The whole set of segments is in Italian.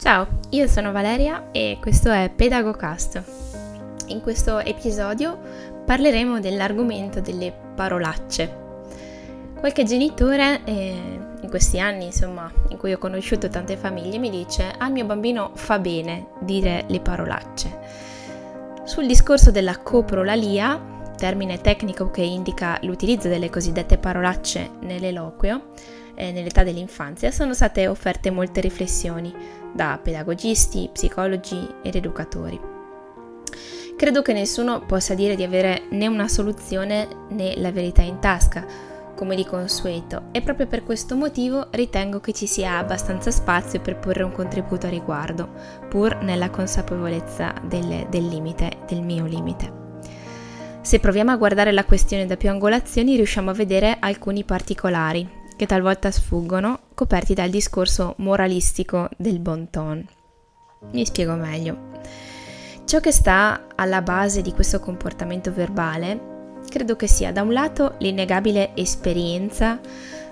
Ciao, io sono Valeria e questo è Pedagocast. In questo episodio parleremo dell'argomento delle parolacce. Qualche genitore eh, in questi anni, insomma, in cui ho conosciuto tante famiglie, mi dice al mio bambino fa bene dire le parolacce. Sul discorso della coprolalia, termine tecnico che indica l'utilizzo delle cosiddette parolacce nell'eloquio, eh, nell'età dell'infanzia, sono state offerte molte riflessioni da pedagogisti, psicologi ed educatori. Credo che nessuno possa dire di avere né una soluzione né la verità in tasca, come di consueto, e proprio per questo motivo ritengo che ci sia abbastanza spazio per porre un contributo a riguardo, pur nella consapevolezza del, del limite, del mio limite. Se proviamo a guardare la questione da più angolazioni riusciamo a vedere alcuni particolari che talvolta sfuggono, coperti dal discorso moralistico del bon ton. Mi spiego meglio. Ciò che sta alla base di questo comportamento verbale credo che sia da un lato l'innegabile esperienza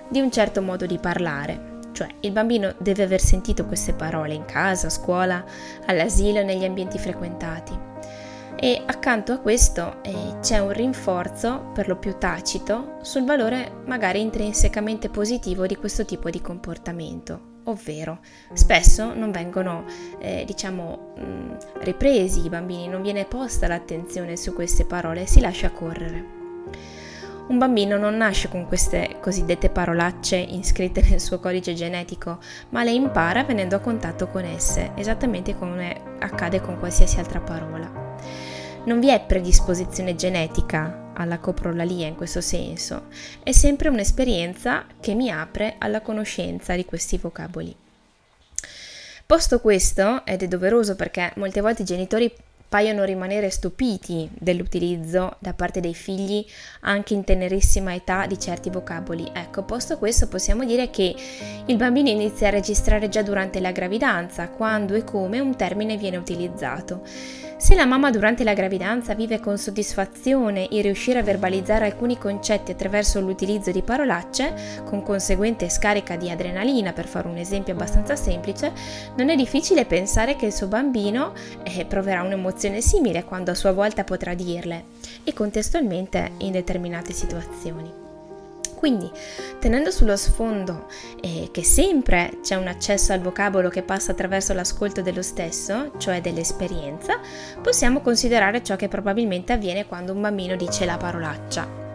di un certo modo di parlare, cioè il bambino deve aver sentito queste parole in casa, a scuola, all'asilo, negli ambienti frequentati e accanto a questo eh, c'è un rinforzo, per lo più tacito, sul valore magari intrinsecamente positivo di questo tipo di comportamento. Ovvero, spesso non vengono, eh, diciamo, mh, mm, ripresi i bambini, non viene posta l'attenzione su queste parole si lascia correre. Un bambino non nasce con queste cosiddette parolacce iscritte nel suo codice genetico, ma le impara venendo a contatto con esse, esattamente come accade con qualsiasi altra parola. Non vi è predisposizione genetica alla coprolalia in questo senso, è sempre un'esperienza che mi apre alla conoscenza di questi vocaboli. Posto questo, ed è doveroso perché molte volte i genitori paiono rimanere stupiti dell'utilizzo da parte dei figli anche in tenerissima età di certi vocaboli. Ecco, posto questo possiamo dire che il bambino inizia a registrare già durante la gravidanza quando e come un termine viene utilizzato. Se la mamma durante la gravidanza vive con soddisfazione il riuscire a verbalizzare alcuni concetti attraverso l'utilizzo di parolacce, con conseguente scarica di adrenalina, per fare un esempio abbastanza semplice, non è difficile pensare che il suo bambino eh, proverà un'emozione simile quando a sua volta potrà dirle e contestualmente in determinate situazioni. Quindi, tenendo sullo sfondo eh, che sempre c'è un accesso al vocabolo che passa attraverso l'ascolto dello stesso, cioè dell'esperienza, possiamo considerare ciò che probabilmente avviene quando un bambino dice la parolaccia.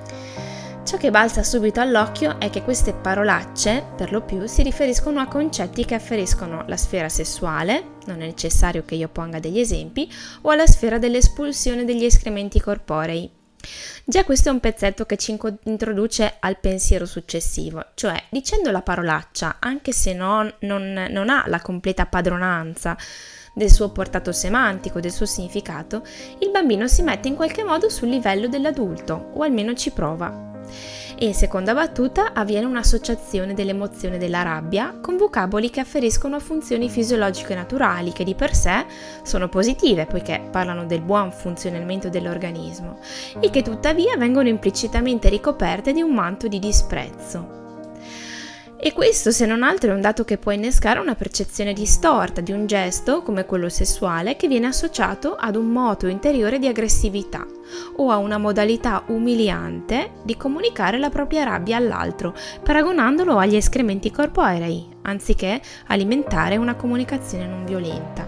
Ciò che balza subito all'occhio è che queste parolacce, per lo più, si riferiscono a concetti che afferiscono alla sfera sessuale, non è necessario che io ponga degli esempi, o alla sfera dell'espulsione degli escrementi corporei, Già questo è un pezzetto che ci introduce al pensiero successivo, cioè dicendo la parolaccia, anche se non, non, non ha la completa padronanza del suo portato semantico, del suo significato, il bambino si mette in qualche modo sul livello dell'adulto, o almeno ci prova e seconda battuta avviene un'associazione dell'emozione della rabbia con vocaboli che afferiscono a funzioni fisiologiche naturali che di per sé sono positive poiché parlano del buon funzionamento dell'organismo e che tuttavia vengono implicitamente ricoperte di un manto di disprezzo. E questo, se non altro, è un dato che può innescare una percezione distorta di un gesto, come quello sessuale, che viene associato ad un moto interiore di aggressività o a una modalità umiliante di comunicare la propria rabbia all'altro, paragonandolo agli escrementi corporei, anziché alimentare una comunicazione non violenta.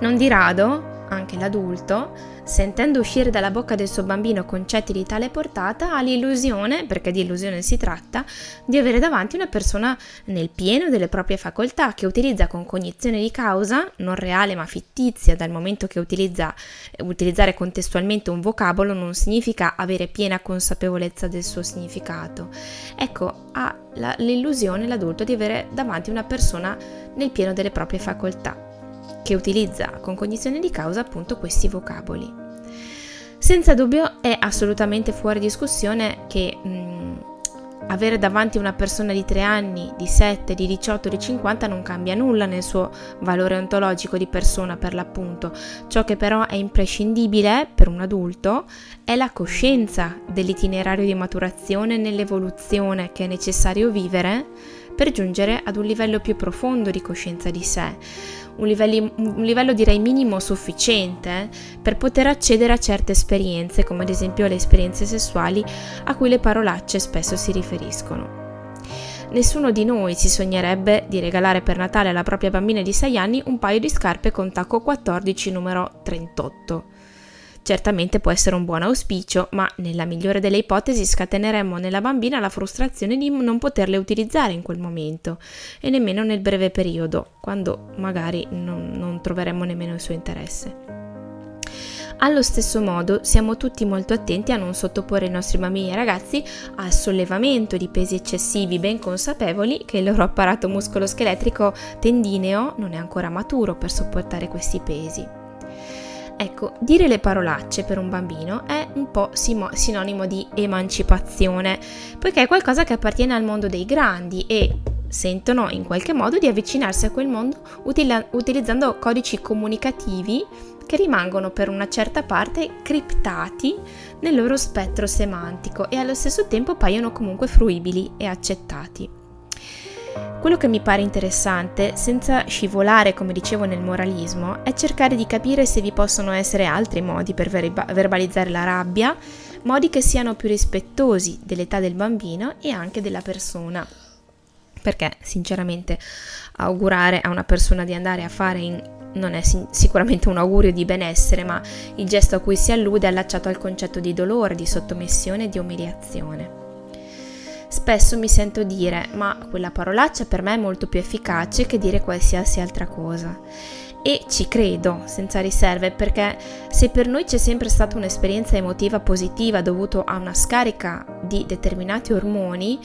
Non di rado, anche l'adulto, sentendo uscire dalla bocca del suo bambino concetti di tale portata, ha l'illusione, perché di illusione si tratta, di avere davanti una persona nel pieno delle proprie facoltà che utilizza con cognizione di causa, non reale ma fittizia, dal momento che utilizza, utilizzare contestualmente un vocabolo non significa avere piena consapevolezza del suo significato. Ecco, ha la, l'illusione l'adulto di avere davanti una persona nel pieno delle proprie facoltà che utilizza con cognizione di causa appunto questi vocaboli. Senza dubbio è assolutamente fuori discussione che mh, avere davanti una persona di 3 anni, di 7, di 18, di 50 non cambia nulla nel suo valore ontologico di persona per l'appunto. Ciò che però è imprescindibile per un adulto è la coscienza dell'itinerario di maturazione nell'evoluzione che è necessario vivere per giungere ad un livello più profondo di coscienza di sé, un, livelli, un livello direi minimo sufficiente per poter accedere a certe esperienze, come ad esempio le esperienze sessuali a cui le parolacce spesso si riferiscono. Nessuno di noi si sognerebbe di regalare per Natale alla propria bambina di 6 anni un paio di scarpe con tacco 14 numero 38. Certamente può essere un buon auspicio, ma nella migliore delle ipotesi scateneremmo nella bambina la frustrazione di non poterle utilizzare in quel momento e nemmeno nel breve periodo, quando magari non, non troveremmo nemmeno il suo interesse. Allo stesso modo siamo tutti molto attenti a non sottoporre i nostri bambini e ragazzi al sollevamento di pesi eccessivi, ben consapevoli che il loro apparato muscoloscheletrico tendineo non è ancora maturo per sopportare questi pesi. Ecco, dire le parolacce per un bambino è un po' sinonimo di emancipazione, poiché è qualcosa che appartiene al mondo dei grandi e sentono in qualche modo di avvicinarsi a quel mondo util- utilizzando codici comunicativi che rimangono per una certa parte criptati nel loro spettro semantico e allo stesso tempo paiono comunque fruibili e accettati. Quello che mi pare interessante, senza scivolare come dicevo nel moralismo, è cercare di capire se vi possono essere altri modi per verba- verbalizzare la rabbia, modi che siano più rispettosi dell'età del bambino e anche della persona. Perché sinceramente augurare a una persona di andare a fare in non è sicuramente un augurio di benessere, ma il gesto a cui si allude è allacciato al concetto di dolore, di sottomissione e di umiliazione. Spesso mi sento dire, ma quella parolaccia per me è molto più efficace che dire qualsiasi altra cosa. E ci credo, senza riserve, perché se per noi c'è sempre stata un'esperienza emotiva positiva dovuta a una scarica di determinati ormoni,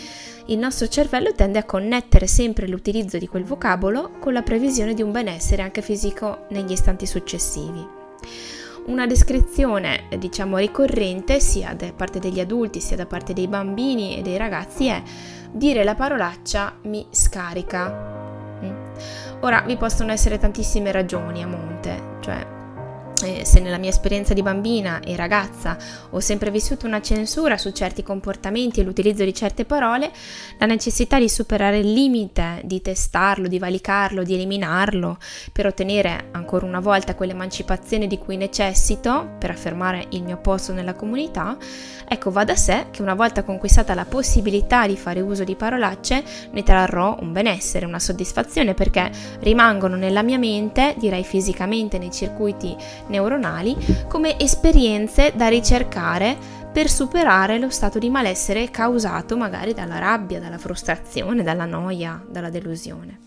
il nostro cervello tende a connettere sempre l'utilizzo di quel vocabolo con la previsione di un benessere anche fisico negli istanti successivi. Una descrizione, diciamo, ricorrente sia da parte degli adulti sia da parte dei bambini e dei ragazzi è dire la parolaccia mi scarica. Ora vi possono essere tantissime ragioni a monte, cioè eh, se nella mia esperienza di bambina e ragazza ho sempre vissuto una censura su certi comportamenti e l'utilizzo di certe parole, la necessità di superare il limite, di testarlo, di valicarlo, di eliminarlo per ottenere ancora una volta quell'emancipazione di cui necessito per affermare il mio posto nella comunità, ecco va da sé che una volta conquistata la possibilità di fare uso di parolacce ne trarrò un benessere, una soddisfazione perché rimangono nella mia mente, direi fisicamente nei circuiti neuronali come esperienze da ricercare per superare lo stato di malessere causato magari dalla rabbia, dalla frustrazione, dalla noia, dalla delusione.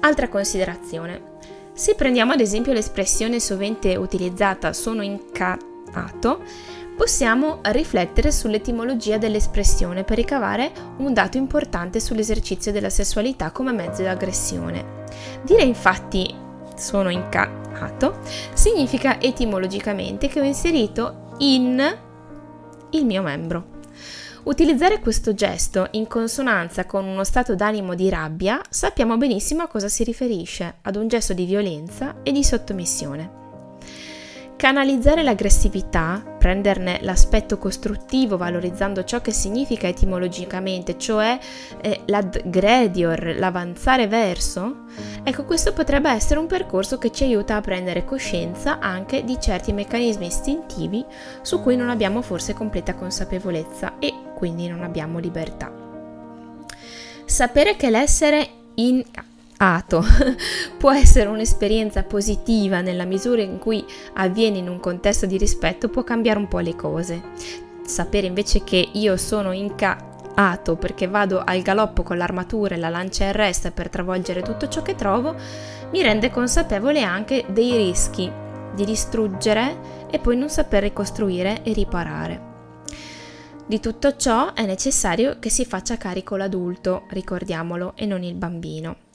Altra considerazione. Se prendiamo ad esempio l'espressione sovente utilizzata sono incattato, possiamo riflettere sull'etimologia dell'espressione per ricavare un dato importante sull'esercizio della sessualità come mezzo di aggressione. Dire infatti sono incattato ato significa etimologicamente che ho inserito in il mio membro. Utilizzare questo gesto in consonanza con uno stato d'animo di rabbia sappiamo benissimo a cosa si riferisce, ad un gesto di violenza e di sottomissione. Canalizzare l'aggressività, prenderne l'aspetto costruttivo valorizzando ciò che significa etimologicamente, cioè eh, l'adgredior, l'avanzare verso, ecco questo potrebbe essere un percorso che ci aiuta a prendere coscienza anche di certi meccanismi istintivi su cui non abbiamo forse completa consapevolezza e quindi non abbiamo libertà. Sapere che l'essere in ato può essere un'esperienza positiva nella misura in cui avviene in un contesto di rispetto può cambiare un po' le cose. Sapere invece che io sono incato perché vado al galoppo con l'armatura e la lancia in resta per travolgere tutto ciò che trovo, mi rende consapevole anche dei rischi di distruggere e poi non saper ricostruire e riparare. Di tutto ciò è necessario che si faccia carico l'adulto, ricordiamolo, e non il bambino.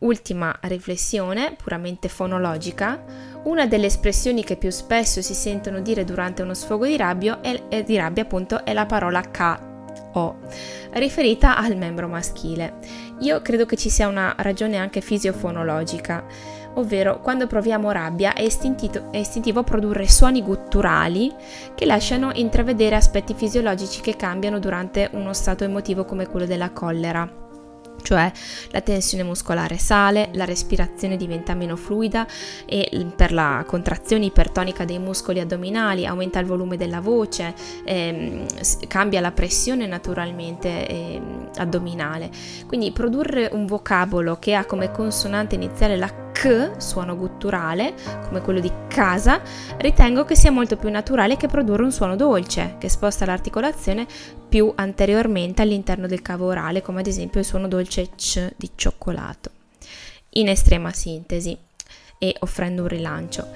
Ultima riflessione, puramente fonologica, una delle espressioni che più spesso si sentono dire durante uno sfogo di rabbia è, di rabbia, appunto, è la parola KO, riferita al membro maschile. Io credo che ci sia una ragione anche fisiofonologica. ovvero quando proviamo rabbia è, è istintivo produrre suoni gutturali che lasciano intravedere aspetti fisiologici che cambiano durante uno stato emotivo come quello della collera cioè la tensione muscolare sale, la respirazione diventa meno fluida e per la contrazione ipertonica dei muscoli addominali aumenta il volume della voce, ehm, cambia la pressione naturalmente ehm, addominale. Quindi produrre un vocabolo che ha come consonante iniziale la Suono gutturale, come quello di casa, ritengo che sia molto più naturale che produrre un suono dolce, che sposta l'articolazione più anteriormente all'interno del cavo orale, come ad esempio il suono dolce C di cioccolato. In estrema sintesi, e offrendo un rilancio,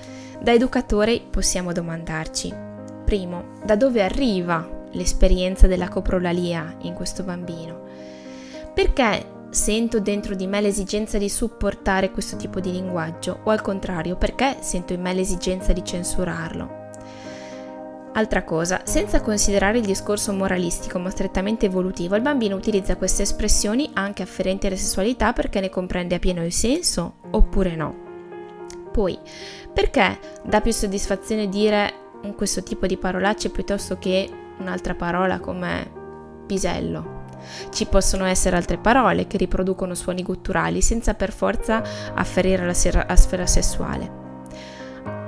da educatori possiamo domandarci, primo, da dove arriva l'esperienza della coprolalia in questo bambino? Perché sento dentro di me l'esigenza di supportare questo tipo di linguaggio o al contrario perché sento in me l'esigenza di censurarlo. Altra cosa, senza considerare il discorso moralistico ma strettamente evolutivo, il bambino utilizza queste espressioni anche afferenti alla sessualità perché ne comprende appieno il senso oppure no. Poi, perché dà più soddisfazione dire questo tipo di parolacce piuttosto che un'altra parola come pisello? Ci possono essere altre parole che riproducono suoni gutturali senza per forza afferire alla sfera sessuale.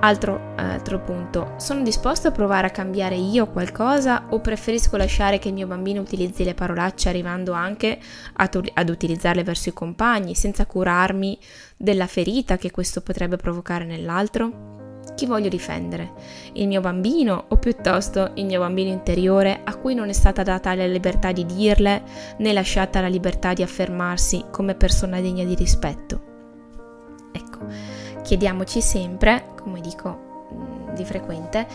Altro, altro, punto, sono disposto a provare a cambiare io qualcosa o preferisco lasciare che il mio bambino utilizzi le parolacce arrivando anche ad utilizzarle verso i compagni senza curarmi della ferita che questo potrebbe provocare nell'altro? Chi voglio difendere? Il mio bambino o piuttosto il mio bambino interiore a cui non è stata data la libertà di dirle né lasciata la libertà di affermarsi come persona degna di rispetto? Ecco, chiediamoci sempre, come dico mm, di frequente,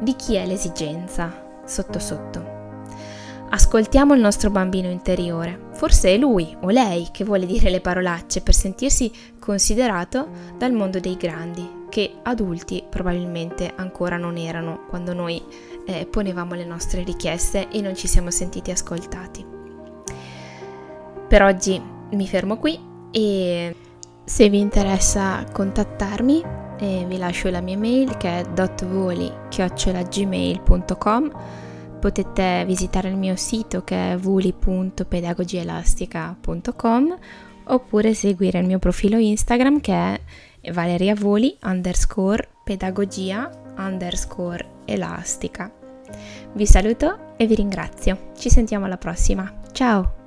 di chi è l'esigenza, sotto sotto. Ascoltiamo il nostro bambino interiore. Forse è lui o lei che vuole dire le parolacce per sentirsi considerato dal mondo dei grandi, che adulti probabilmente ancora non erano quando noi eh, ponevamo le nostre richieste e non ci siamo sentiti ascoltati. Per oggi mi fermo qui e se vi interessa contattarmi eh, vi lascio la mia mail che è dotvoli.gmail.com potete visitare il mio sito che è vuli.pedagogiaelastica.com oppure seguire il mio profilo Instagram che è Valeria underscore pedagogia underscore elastica. Vi saluto e vi ringrazio. Ci sentiamo alla prossima. Ciao!